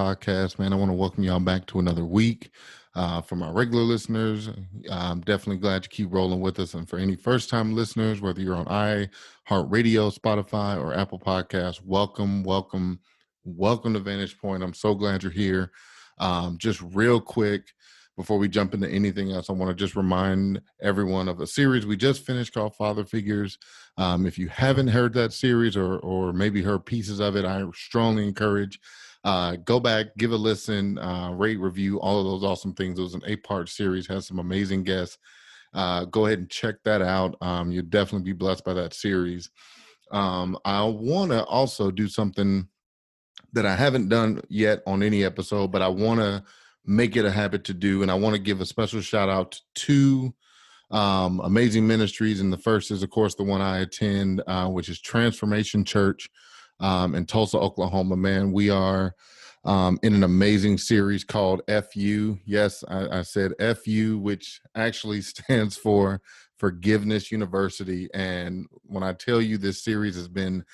Podcast. Man, I want to welcome y'all back to another week. Uh, for my regular listeners, I'm definitely glad you keep rolling with us. And for any first time listeners, whether you're on iHeartRadio, Spotify, or Apple Podcasts, welcome, welcome, welcome to Vantage Point. I'm so glad you're here. Um, just real quick, before we jump into anything else, I want to just remind everyone of a series we just finished called Father Figures. Um, if you haven't heard that series or or maybe heard pieces of it, I strongly encourage uh, go back, give a listen, uh, rate, review, all of those awesome things. It was an eight part series, has some amazing guests. Uh, go ahead and check that out. Um, you'll definitely be blessed by that series. Um, I want to also do something that I haven't done yet on any episode, but I want to make it a habit to do. And I want to give a special shout out to two um, amazing ministries. And the first is, of course, the one I attend, uh, which is Transformation Church um, in Tulsa, Oklahoma. Man, we are um, in an amazing series called FU. Yes, I, I said FU, which actually stands for Forgiveness University. And when I tell you this series has been,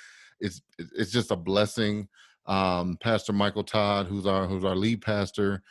it's it's just a blessing. Um, pastor Michael Todd, who's our who's our lead pastor,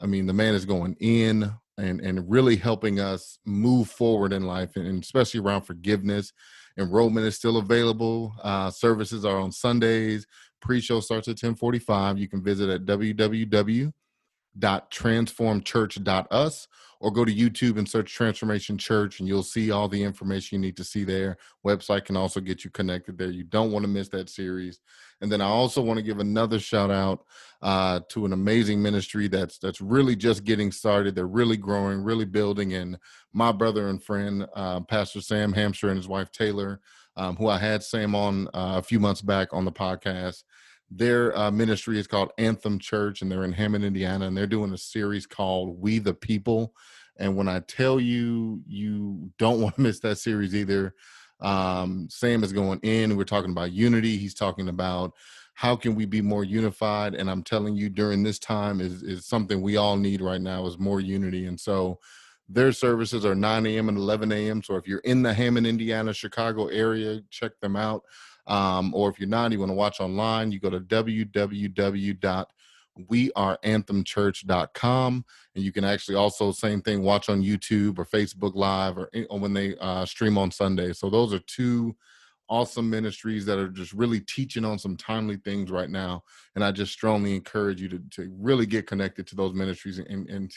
I mean, the man is going in and and really helping us move forward in life, and especially around forgiveness. Enrollment is still available. Uh, services are on Sundays. Pre-show starts at 10:45. You can visit at www.transformchurch.us or go to YouTube and search Transformation Church, and you'll see all the information you need to see there. Website can also get you connected there. You don't want to miss that series. And then I also want to give another shout out uh, to an amazing ministry that's that's really just getting started. They're really growing, really building. And my brother and friend, uh, Pastor Sam Hamster and his wife Taylor, um, who I had Sam on uh, a few months back on the podcast. Their uh, ministry is called Anthem Church, and they're in Hammond, Indiana, and they're doing a series called We the People. And when I tell you, you don't want to miss that series either. Um, Sam is going in. We're talking about unity. He's talking about how can we be more unified. And I'm telling you, during this time is is something we all need right now is more unity. And so their services are 9 a.m. and 11 a.m. So if you're in the Hammond, Indiana, Chicago area, check them out. Um, or if you're not, you want to watch online, you go to www.weareanthemchurch.com. And you can actually also, same thing, watch on YouTube or Facebook Live or, or when they uh, stream on Sunday. So those are two awesome ministries that are just really teaching on some timely things right now. And I just strongly encourage you to, to really get connected to those ministries and, and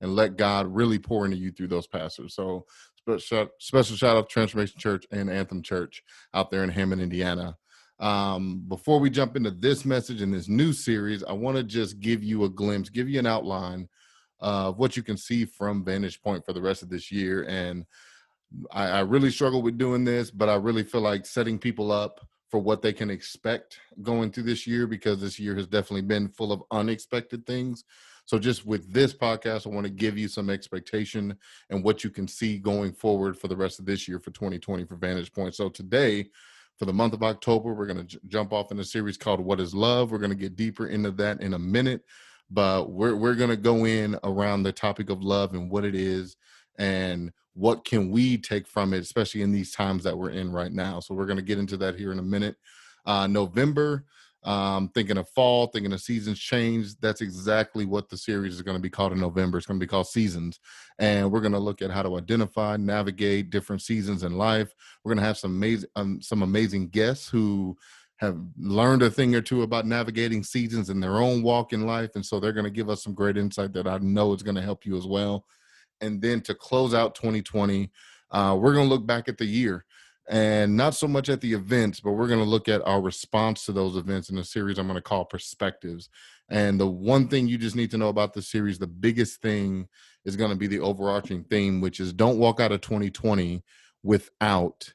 and let God really pour into you through those pastors. So special, shout out to Transformation Church and Anthem Church out there in Hammond, Indiana. Um, before we jump into this message and this new series, I want to just give you a glimpse, give you an outline of what you can see from Vantage Point for the rest of this year. And I, I really struggle with doing this, but I really feel like setting people up for what they can expect going through this year because this year has definitely been full of unexpected things. So just with this podcast, I want to give you some expectation and what you can see going forward for the rest of this year for 2020 for Vantage Point. So today, for the month of October, we're going to j- jump off in a series called "What Is Love." We're going to get deeper into that in a minute, but we're we're going to go in around the topic of love and what it is and what can we take from it, especially in these times that we're in right now. So we're going to get into that here in a minute. Uh, November um, thinking of fall, thinking of seasons change. That's exactly what the series is going to be called in November. It's going to be called Seasons. And we're going to look at how to identify, navigate different seasons in life. We're going to have some amazing, um, some amazing guests who have learned a thing or two about navigating seasons in their own walk in life. And so they're going to give us some great insight that I know is going to help you as well. And then to close out 2020, uh, we're going to look back at the year and not so much at the events, but we're going to look at our response to those events in a series I'm going to call Perspectives. And the one thing you just need to know about the series, the biggest thing is going to be the overarching theme, which is don't walk out of 2020 without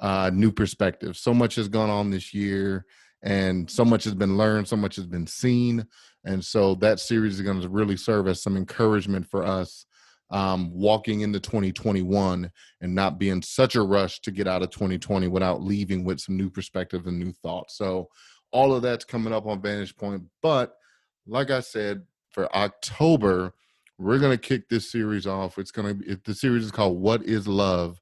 uh, new perspectives. So much has gone on this year, and so much has been learned, so much has been seen. And so that series is going to really serve as some encouragement for us um, walking into 2021 and not being such a rush to get out of 2020 without leaving with some new perspective and new thoughts. So all of that's coming up on Vantage Point. But like I said, for October, we're going to kick this series off. It's going to be the series is called "What Is Love."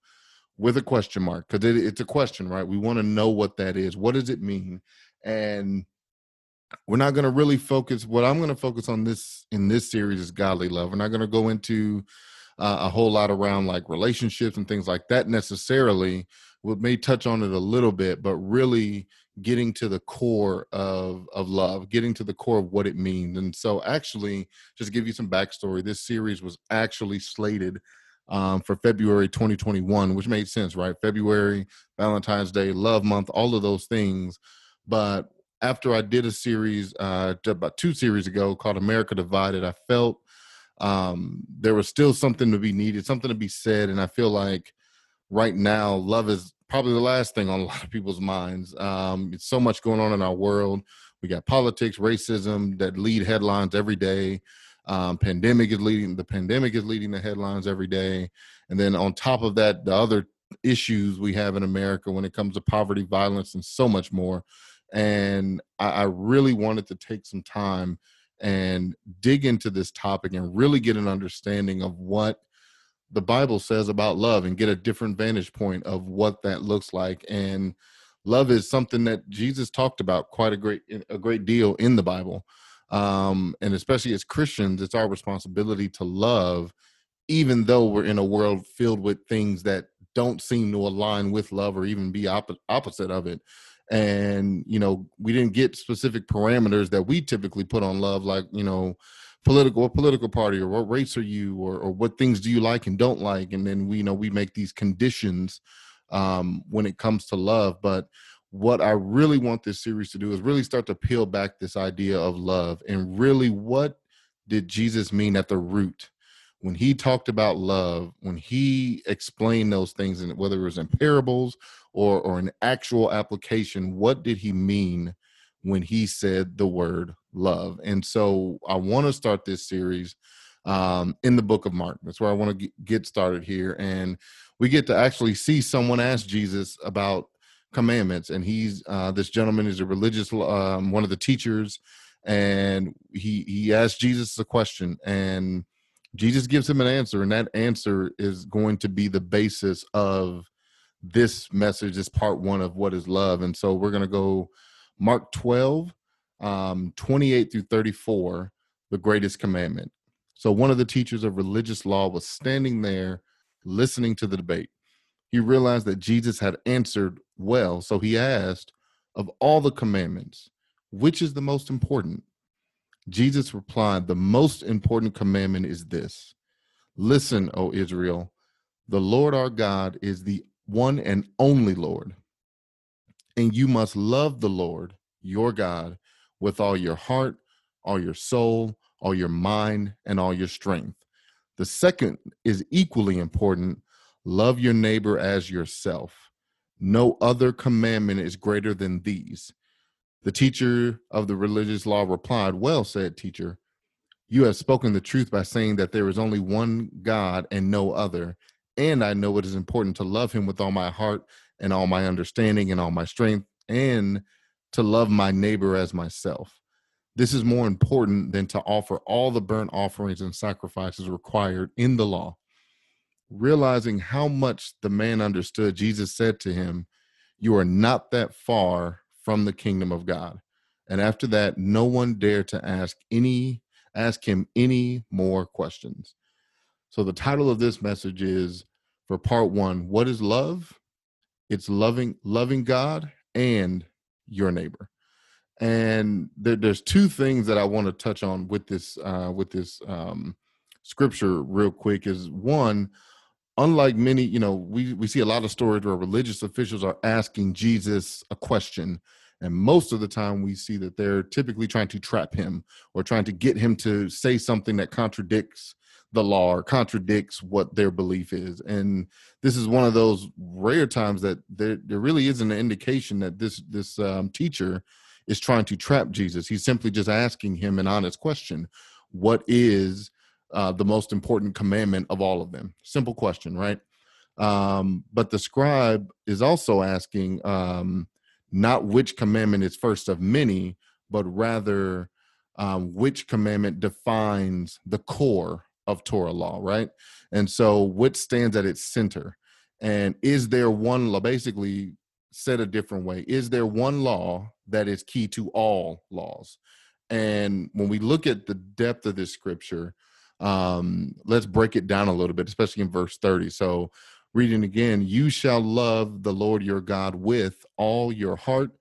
with a question mark because it, it's a question, right? We want to know what that is. What does it mean? And we're not going to really focus. What I'm going to focus on this in this series is godly love. We're not going to go into uh, a whole lot around like relationships and things like that necessarily. We may touch on it a little bit, but really getting to the core of of love, getting to the core of what it means. And so, actually, just give you some backstory. This series was actually slated um, for February 2021, which made sense, right? February, Valentine's Day, Love Month, all of those things. But after I did a series uh, about two series ago called America Divided, I felt um, there was still something to be needed, something to be said, and I feel like right now love is probably the last thing on a lot of people's minds. Um, it's so much going on in our world. We got politics, racism that lead headlines every day. Um, pandemic is leading the pandemic is leading the headlines every day, and then on top of that, the other issues we have in America when it comes to poverty, violence, and so much more. And I, I really wanted to take some time and dig into this topic and really get an understanding of what the Bible says about love and get a different vantage point of what that looks like. And love is something that Jesus talked about quite a great a great deal in the Bible. Um, and especially as Christians, it's our responsibility to love, even though we're in a world filled with things that don't seem to align with love or even be op- opposite of it and you know we didn't get specific parameters that we typically put on love like you know political what political party or what race are you or, or what things do you like and don't like? And then we you know we make these conditions um, when it comes to love. But what i really want this series to do is really start to peel back this idea of love and really what did jesus mean at the root when he talked about love, when he explained those things, and whether it was in parables or or an actual application, what did he mean when he said the word love? And so I want to start this series um, in the book of Mark. That's where I want to get started here, and we get to actually see someone ask Jesus about commandments, and he's uh, this gentleman is a religious um, one of the teachers, and he he asked Jesus a question and Jesus gives him an answer, and that answer is going to be the basis of this message, this part one of what is love. And so we're going to go Mark 12, um, 28 through 34, the greatest commandment. So one of the teachers of religious law was standing there listening to the debate. He realized that Jesus had answered well, so he asked, Of all the commandments, which is the most important? Jesus replied, The most important commandment is this Listen, O Israel, the Lord our God is the one and only Lord. And you must love the Lord your God with all your heart, all your soul, all your mind, and all your strength. The second is equally important love your neighbor as yourself. No other commandment is greater than these. The teacher of the religious law replied, Well said, teacher, you have spoken the truth by saying that there is only one God and no other. And I know it is important to love him with all my heart and all my understanding and all my strength, and to love my neighbor as myself. This is more important than to offer all the burnt offerings and sacrifices required in the law. Realizing how much the man understood, Jesus said to him, You are not that far from the kingdom of God. And after that, no one dared to ask any ask him any more questions. So the title of this message is for part 1, what is love? It's loving loving God and your neighbor. And there, there's two things that I want to touch on with this uh, with this um, scripture real quick. Is one, unlike many, you know, we, we see a lot of stories where religious officials are asking Jesus a question. And most of the time, we see that they're typically trying to trap him or trying to get him to say something that contradicts the law or contradicts what their belief is. And this is one of those rare times that there, there really isn't an indication that this this um, teacher is trying to trap Jesus. He's simply just asking him an honest question: What is uh, the most important commandment of all of them? Simple question, right? Um, but the scribe is also asking um, not which commandment is first of many, but rather um, which commandment defines the core of Torah law, right? And so, what stands at its center? And is there one law? Basically, said a different way is there one law that is key to all laws and when we look at the depth of this scripture um let's break it down a little bit especially in verse 30 so reading again you shall love the lord your god with all your heart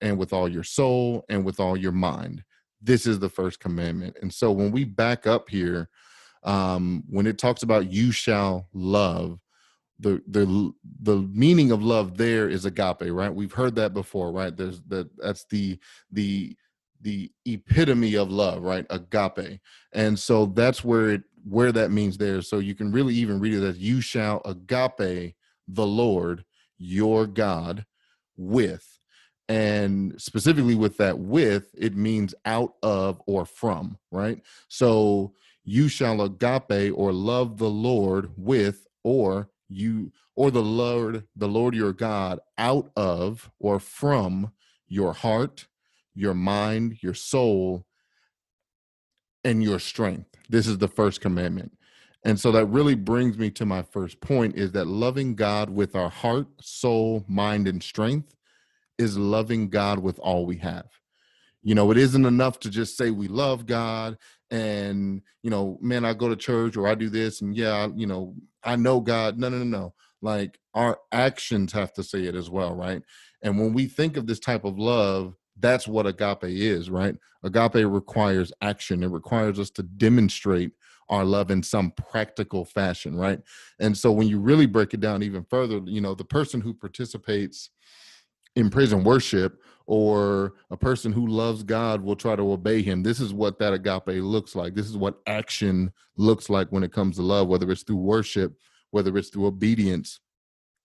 and with all your soul and with all your mind. This is the first commandment. And so when we back up here um when it talks about you shall love the the the meaning of love there is agape right? We've heard that before right? There's that that's the the the epitome of love right? Agape. And so that's where it where that means there. So you can really even read it as you shall agape the lord your god with and specifically with that with it means out of or from right? So you shall agape or love the lord with or you or the Lord, the Lord your God, out of or from your heart, your mind, your soul, and your strength. This is the first commandment. And so that really brings me to my first point is that loving God with our heart, soul, mind, and strength is loving God with all we have. You know, it isn't enough to just say we love God and, you know, man, I go to church or I do this and yeah, you know, I know God. No, no, no, no. Like our actions have to say it as well, right? And when we think of this type of love, that's what agape is, right? Agape requires action. It requires us to demonstrate our love in some practical fashion, right? And so when you really break it down even further, you know, the person who participates in prison worship or a person who loves God will try to obey him. This is what that agape looks like. This is what action looks like when it comes to love, whether it's through worship, whether it's through obedience,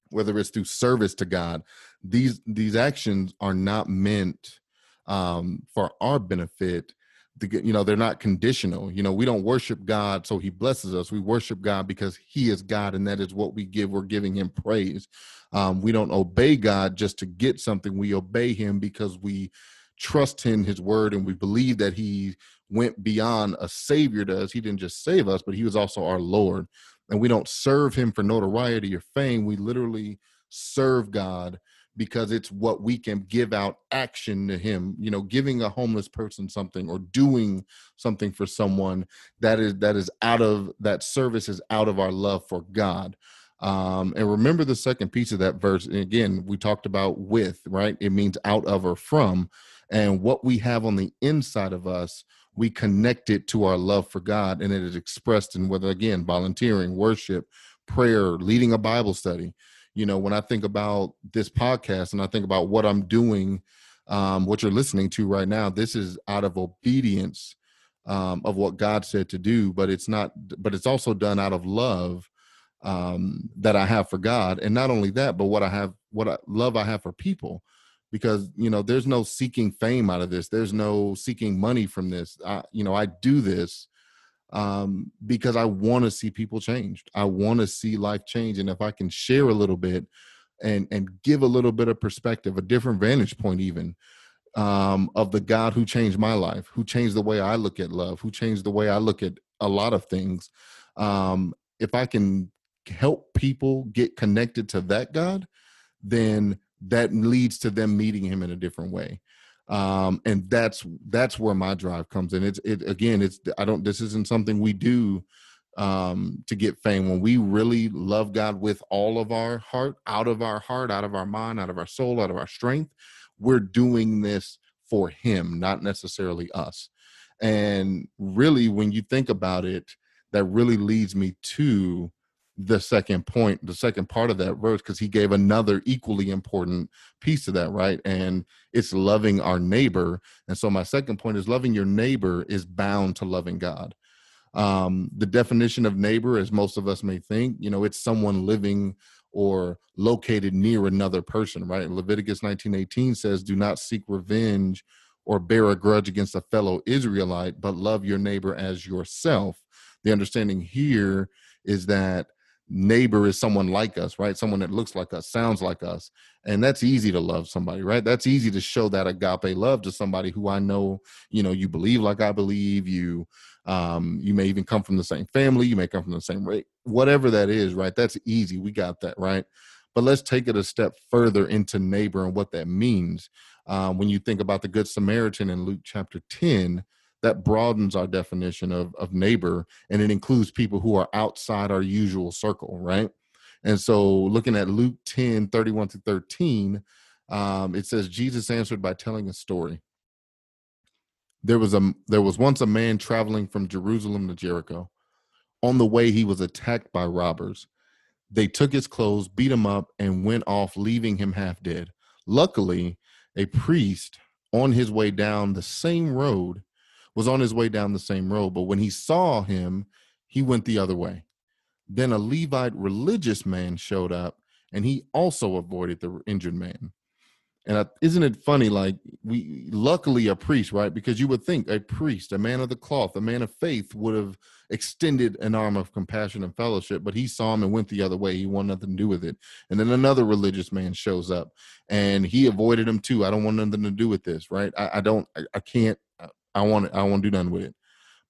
whether it's through service to God. These these actions are not meant um, for our benefit to get, you know, they're not conditional. You know, we don't worship God so he blesses us. We worship God because he is God and that is what we give. We're giving him praise. Um, we don't obey God just to get something. We obey him because we trust in his word and we believe that he went beyond a savior to us. He didn't just save us, but he was also our Lord. And we don't serve him for notoriety or fame. We literally serve God because it's what we can give out action to him you know giving a homeless person something or doing something for someone that is that is out of that service is out of our love for god. Um, and remember the second piece of that verse and again we talked about with right? It means out of or from and what we have on the inside of us we connect it to our love for god and it is expressed in whether again volunteering worship prayer leading a bible study you know when i think about this podcast and i think about what i'm doing um, what you're listening to right now this is out of obedience um, of what god said to do but it's not but it's also done out of love um, that i have for god. And not only that but what i have what I, love i have for people. Because you know there's no seeking fame out of this. There's no seeking money from this. I, you know i do this um, because I want to see people changed. I want to see life change, and if I can share a little bit and and give a little bit of perspective, a different vantage point, even um, of the God who changed my life, who changed the way I look at love, who changed the way I look at a lot of things. Um, if I can help people get connected to that God, then that leads to them meeting Him in a different way um, and that's that's where my drive comes in. It's it again. It's I don't. This isn't something we do um, to get fame. When we really love God with all of our heart, out of our heart, out of our mind, out of our soul, out of our strength, we're doing this for Him, not necessarily us. And really, when you think about it, that really leads me to the second point, the second part of that verse, because he gave another equally important piece to that, right? And it's loving our neighbor. And so my second point is loving your neighbor is bound to loving God. Um, the definition of neighbor, as most of us may think, you know, it's someone living or located near another person, right? Leviticus 19:18 says, "Do not seek revenge or bear a grudge against a fellow Israelite, but love your neighbor as yourself." The understanding here is that neighbor is someone like us, right? Someone that looks like us, sounds like us. And that's easy to love somebody, right? That's easy to show that agape love to somebody who I know, you know, you believe like I believe, you um you may even come from the same family, you may come from the same rate, whatever that is, right? That's easy. We got that, right? But let's take it a step further into neighbor and what that means. Um, when you think about the Good Samaritan in Luke chapter 10, that broadens our definition of, of neighbor and it includes people who are outside our usual circle, right? And so looking at Luke 10, 31 to 13, um, it says Jesus answered by telling a story. There was a there was once a man traveling from Jerusalem to Jericho. On the way, he was attacked by robbers. They took his clothes, beat him up, and went off, leaving him half dead. Luckily, a priest on his way down the same road was on his way down the same road, but when he saw him, he went the other way. Then a Levite religious man showed up, and he also avoided the injured man. And isn't it funny? Like we, luckily, a priest, right? Because you would think a priest, a man of the cloth, a man of faith, would have extended an arm of compassion and fellowship. But he saw him and went the other way. He wanted nothing to do with it. And then another religious man shows up, and he avoided him too. I don't want nothing to do with this, right? I, I don't. I, I can't. I want. I want to do nothing with it.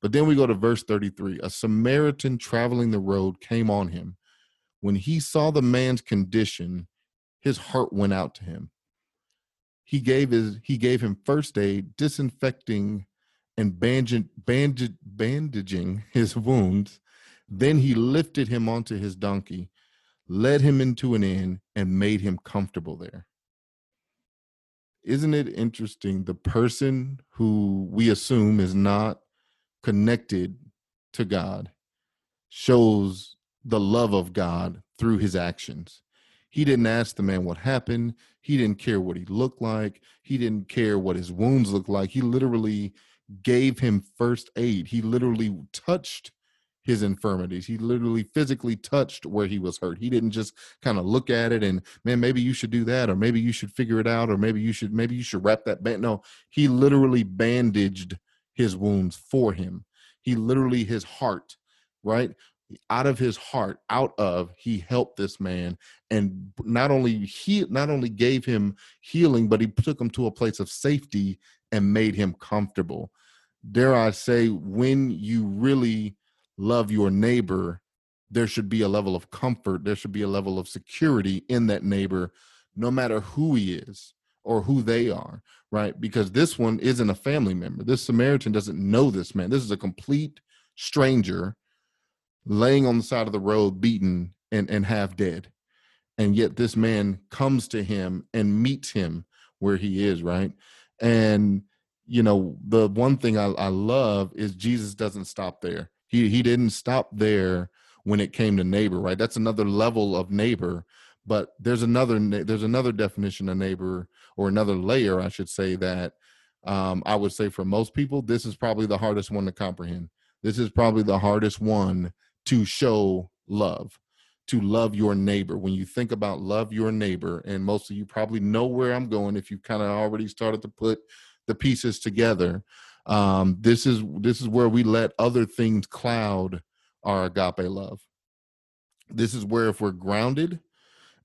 But then we go to verse thirty-three. A Samaritan traveling the road came on him. When he saw the man's condition, his heart went out to him he gave his he gave him first aid, disinfecting and bandaging, bandage, bandaging his wounds. Then he lifted him onto his donkey, led him into an inn, and made him comfortable there. Isn't it interesting? The person who we assume is not connected to God shows the love of God through his actions. He didn't ask the man what happened. He didn't care what he looked like. He didn't care what his wounds looked like. He literally gave him first aid. He literally touched his infirmities. He literally physically touched where he was hurt. He didn't just kind of look at it and man, maybe you should do that, or maybe you should figure it out, or maybe you should maybe you should wrap that band. No, he literally bandaged his wounds for him. He literally his heart, right? out of his heart out of he helped this man and not only he not only gave him healing but he took him to a place of safety and made him comfortable dare i say when you really love your neighbor there should be a level of comfort there should be a level of security in that neighbor no matter who he is or who they are right because this one isn't a family member this samaritan doesn't know this man this is a complete stranger laying on the side of the road, beaten and, and half dead. And yet this man comes to him and meets him where he is, right? And you know, the one thing I, I love is Jesus doesn't stop there. He he didn't stop there when it came to neighbor, right? That's another level of neighbor. But there's another there's another definition of neighbor or another layer, I should say, that um, I would say for most people, this is probably the hardest one to comprehend. This is probably the hardest one to show love to love your neighbor when you think about love your neighbor and most of you probably know where i'm going if you kind of already started to put the pieces together um, this is this is where we let other things cloud our agape love this is where if we're grounded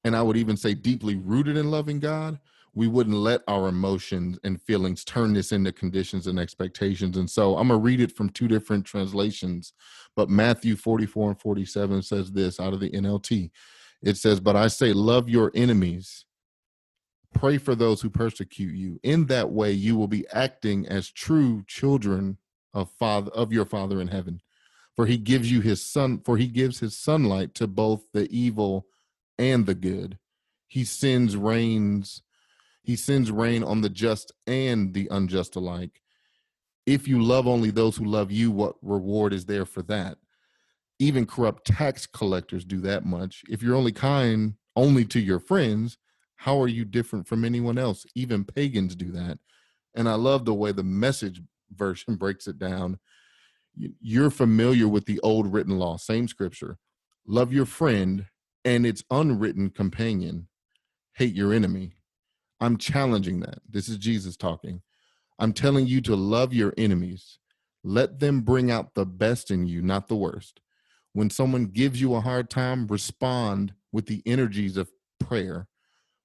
and i would even say deeply rooted in loving god we wouldn't let our emotions and feelings turn this into conditions and expectations. And so I'm going to read it from two different translations. But Matthew 44 and 47 says this out of the NLT. It says, But I say, love your enemies, pray for those who persecute you. In that way, you will be acting as true children of father of your father in heaven for he gives you his son for he gives his sunlight to both the evil and the good he sends rains he sends rain on the just and the unjust alike. If you love only those who love you, what reward is there for that? Even corrupt tax collectors do that much. If you're only kind only to your friends, how are you different from anyone else? Even pagans do that. And I love the way the message version breaks it down. You're familiar with the old written law, same scripture. Love your friend and its unwritten companion. Hate your enemy. I'm challenging that. This is Jesus talking. I'm telling you to love your enemies. Let them bring out the best in you, not the worst. When someone gives you a hard time, respond with the energies of prayer,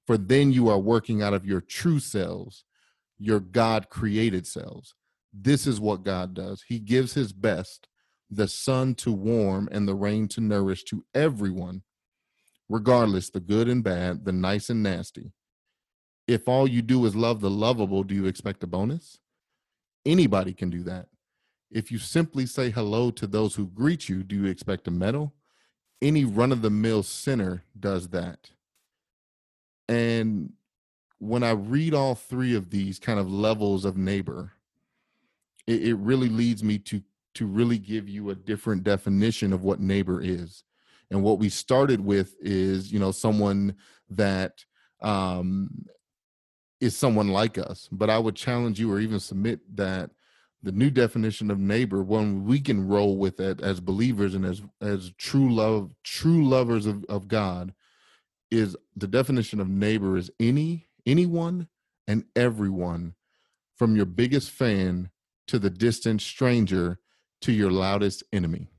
for then you are working out of your true selves, your God created selves. This is what God does. He gives his best, the sun to warm and the rain to nourish to everyone regardless the good and bad, the nice and nasty. If all you do is love the lovable, do you expect a bonus? Anybody can do that. If you simply say hello to those who greet you, do you expect a medal? Any run of the mill sinner does that. And when I read all three of these kind of levels of neighbor, it, it really leads me to to really give you a different definition of what neighbor is. And what we started with is, you know, someone that um, is someone like us. But I would challenge you or even submit that the new definition of neighbor, one we can roll with it as believers and as as true love, true lovers of, of God, is the definition of neighbor is any anyone and everyone from your biggest fan to the distant stranger to your loudest enemy.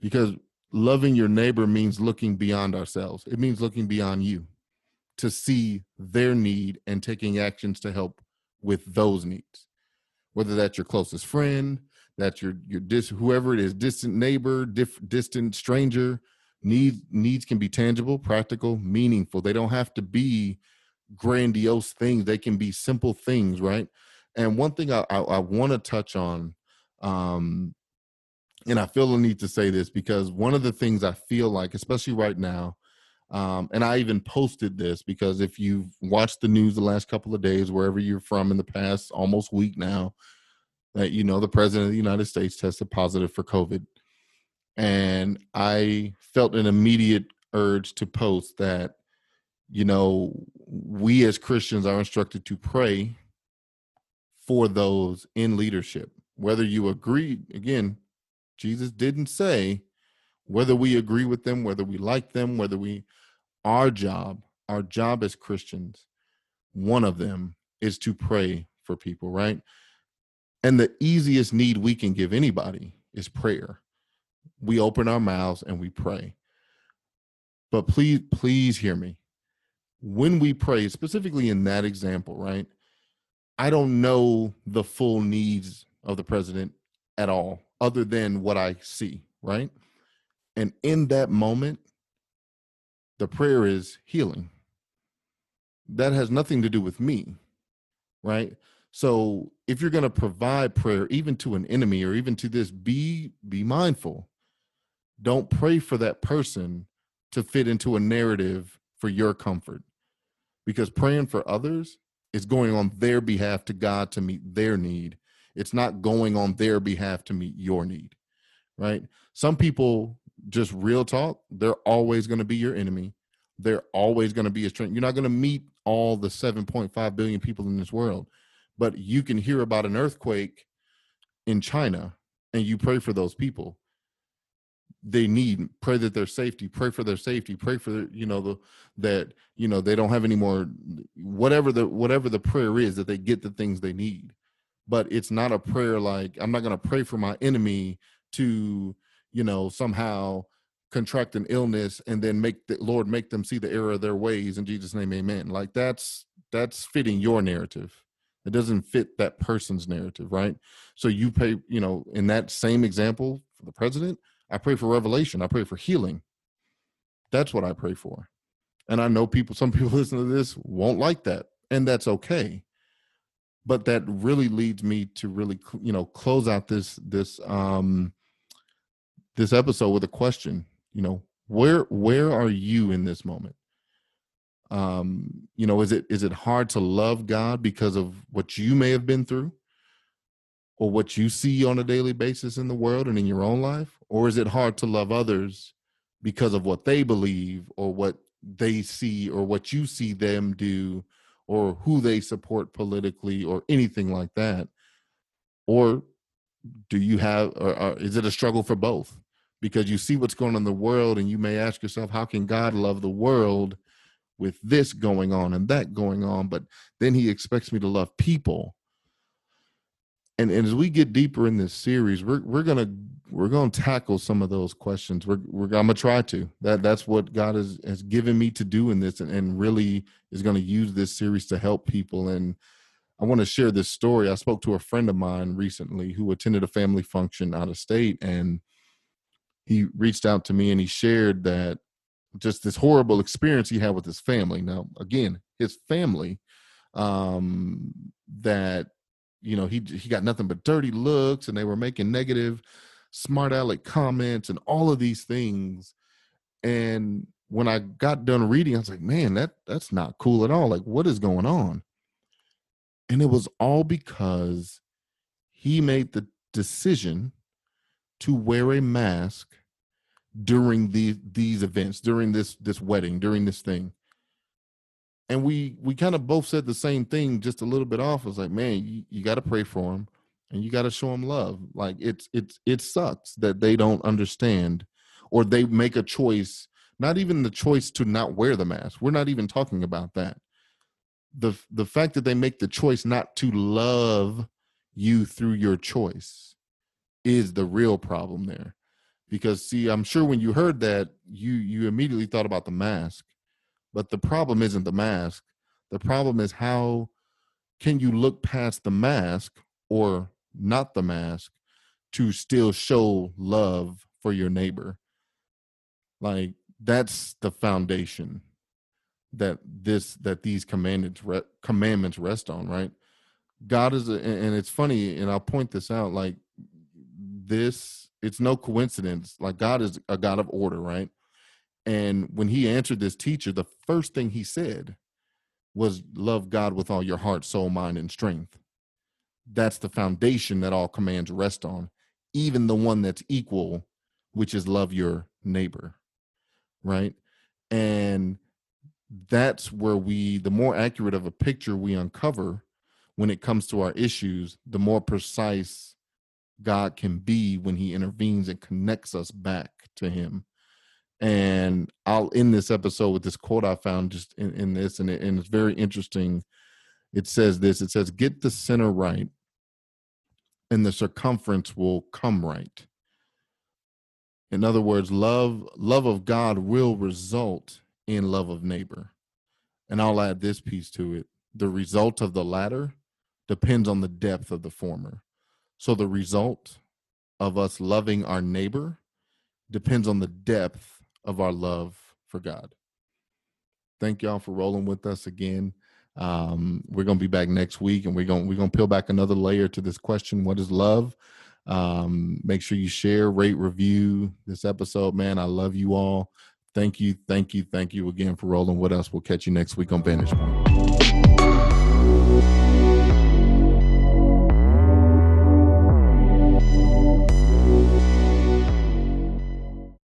Because loving your neighbor means looking beyond ourselves, it means looking beyond you to see their need and taking actions to help with those needs. Whether that's your closest friend, that's your your dis whoever it is, distant neighbor, diff, distant stranger, needs needs can be tangible, practical, meaningful. They don't have to be grandiose things. They can be simple things, right? And one thing I, I, I want to touch on um, and I feel the need to say this because one of the things I feel like, especially right now, um, and I even posted this because if you've watched the news the last couple of days, wherever you're from in the past almost week now, that you know the president of the United States tested positive for COVID. And I felt an immediate urge to post that, you know, we as Christians are instructed to pray for those in leadership. Whether you agree again jesus didn't say whether we agree with them whether we like them whether we our job our job as christians one of them is to pray for people right? And the easiest need we can give anybody is prayer we open our mouths and we pray but please please hear me when we pray specifically in that example right i don't know the full needs of the president at all, other than what I see, right? And in that moment, the prayer is healing. That has nothing to do with me, right? So if you're going to provide prayer even to an enemy or even to this be be mindful. Don't pray for that person to fit into a narrative for your comfort. Because praying for others is going on their behalf to God to meet their need it's not going on their behalf to meet your need, right? Some people just real talk, they're always going to be your enemy. They're always going to be a strength. You're not going to meet all the 7.5 billion people in this world, but you can hear about an earthquake in China and you pray for those people they need pray that their safety pray for their safety pray for you know the that you know they don't have any more whatever the whatever the prayer is that they get the things they need. But it's not a prayer like i'm not going to pray for my enemy to you know somehow contract an illness and then make the lord make them see the error of their ways in jesus name amen. Like that's that's fitting your narrative. It doesn't fit that person's narrative right? So you pay you know in that same example for the president i pray for revelation. I pray for healing. That's what i pray for. And i know people some people listen to this won't like that and that's okay. But that really leads me to really you know close out this this um this episode with a question you know where where are you in this moment? Um you know is it is it hard to love god because of what you may have been through or what you see on a daily basis in the world and in your own life? Or is it hard to love others because of what they believe or what they see or what you see them do or who they support politically or anything like that? Or do you have or, or, is it a struggle for both? Because you see what's going on in the world and you may ask yourself how can god love the world with this going on and that going on? But then he expects me to love people and, and as we get deeper in this series we're we're gonna we're gonna tackle some of those questions. We're, we're i'm gonna try to. That that's what god has has given me to do in this and, and really is gonna use this series to help people. And i want to share this story. I spoke to a friend of mine recently who attended a family function out of state and he reached out to me and he shared that just this horrible experience he had with his family. Now, again, his family um, that you know he he got nothing but dirty looks, and they were making negative, smart aleck comments, and all of these things. And when I got done reading, I was like, man, that that's not cool at all. Like, what is going on? And it was all because he made the decision to wear a mask during these these events, during this this wedding, during this thing. And we we kind of both said the same thing, just a little bit off. It was like, man, you, you got to pray for him, and you got to show him love. Like it's it's it sucks that they don't understand, or they make a choice. Not even the choice to not wear the mask. We're not even talking about that. The the fact that they make the choice not to love you through your choice is the real problem there because see i'm sure when you heard that you you immediately thought about the mask but the problem isn't the mask. The problem is how can you look past the mask or not the mask to still show love for your neighbor? Like that's the foundation that this that these commandments re, commandments rest on right? God is a, and it's funny and i'll point this out like this it's no coincidence like god is a god of order right and when he answered this teacher the first thing he said was love god with all your heart soul mind and strength that's the foundation that all commands rest on even the one that's equal which is love your neighbor right and that's where we the more accurate of a picture we uncover when it comes to our issues the more precise God can be when he intervenes and connects us back to him. And I'll end this episode with this quote I found just in, in this, and, it, and it's very interesting. It says this it says, Get the center right, and the circumference will come right. In other words, love love of God will result in love of neighbor. And I'll add this piece to it. The result of the latter depends on the depth of the former. So the result of us loving our neighbor depends on the depth of our love for God. Thank y'all for rolling with us again. Um, we're gonna be back next week, and we're gonna we're gonna peel back another layer to this question: What is love? Um, make sure you share, rate, review this episode. Man, I love you all. Thank you, thank you, thank you again for rolling with us. We'll catch you next week on Vantage Point.